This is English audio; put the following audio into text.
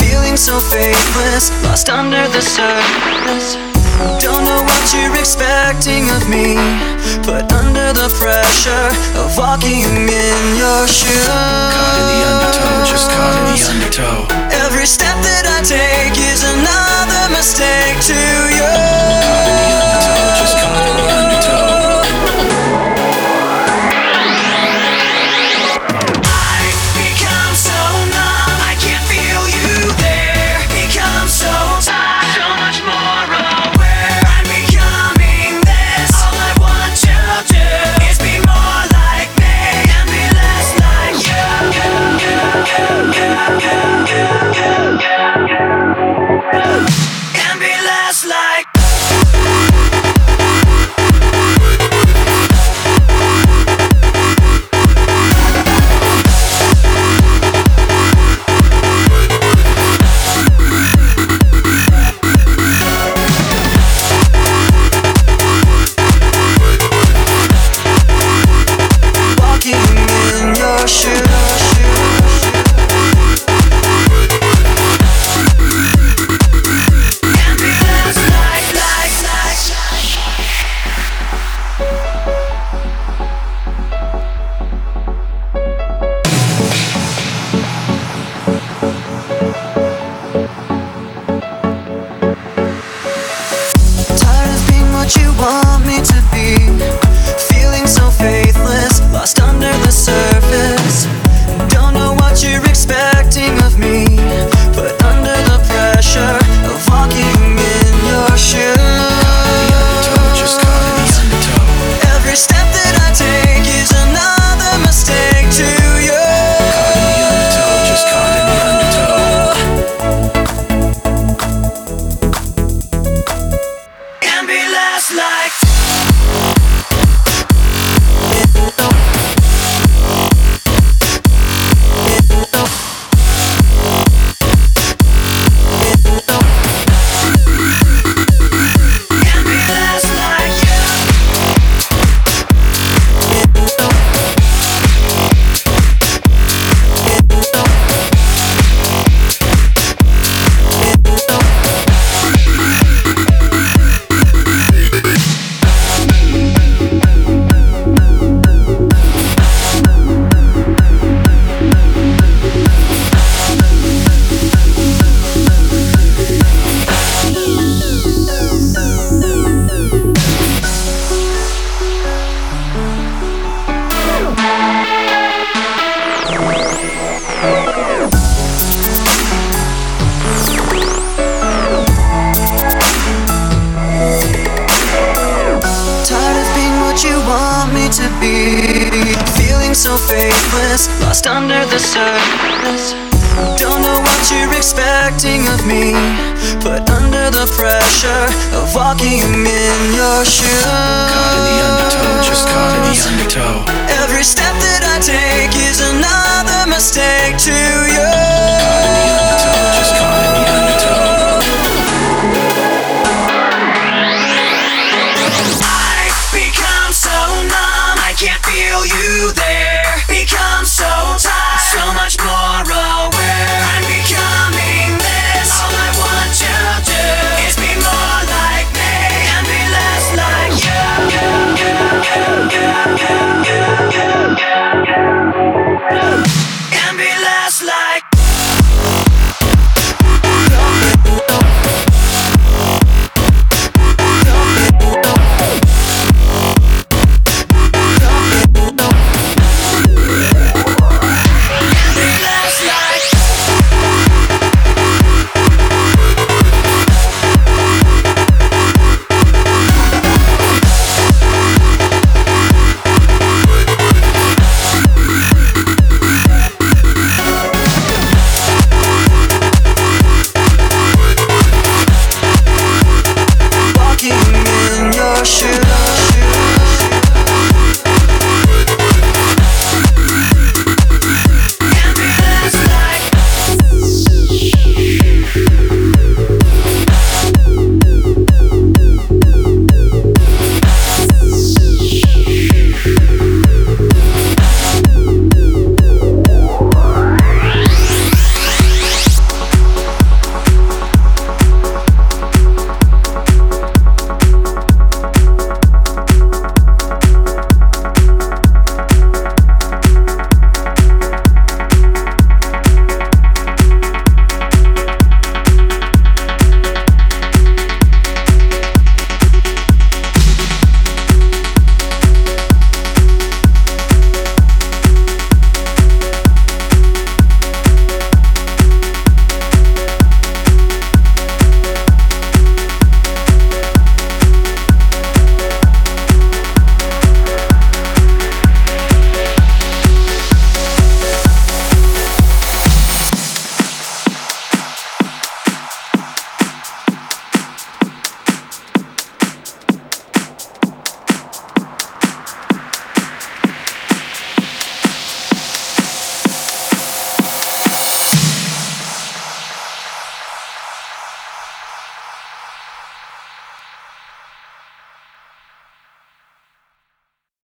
Feeling so faithless, lost under the surface. Don't know what you're expecting of me, but under the pressure of walking in your shoes. Caught in the undertow, just caught in the undertow. Every step that I take is another mistake too. what you want me to be. Feeling so faithless, lost under the surface. Don't know what you're expecting of me, but under the pressure of walking in your shoes.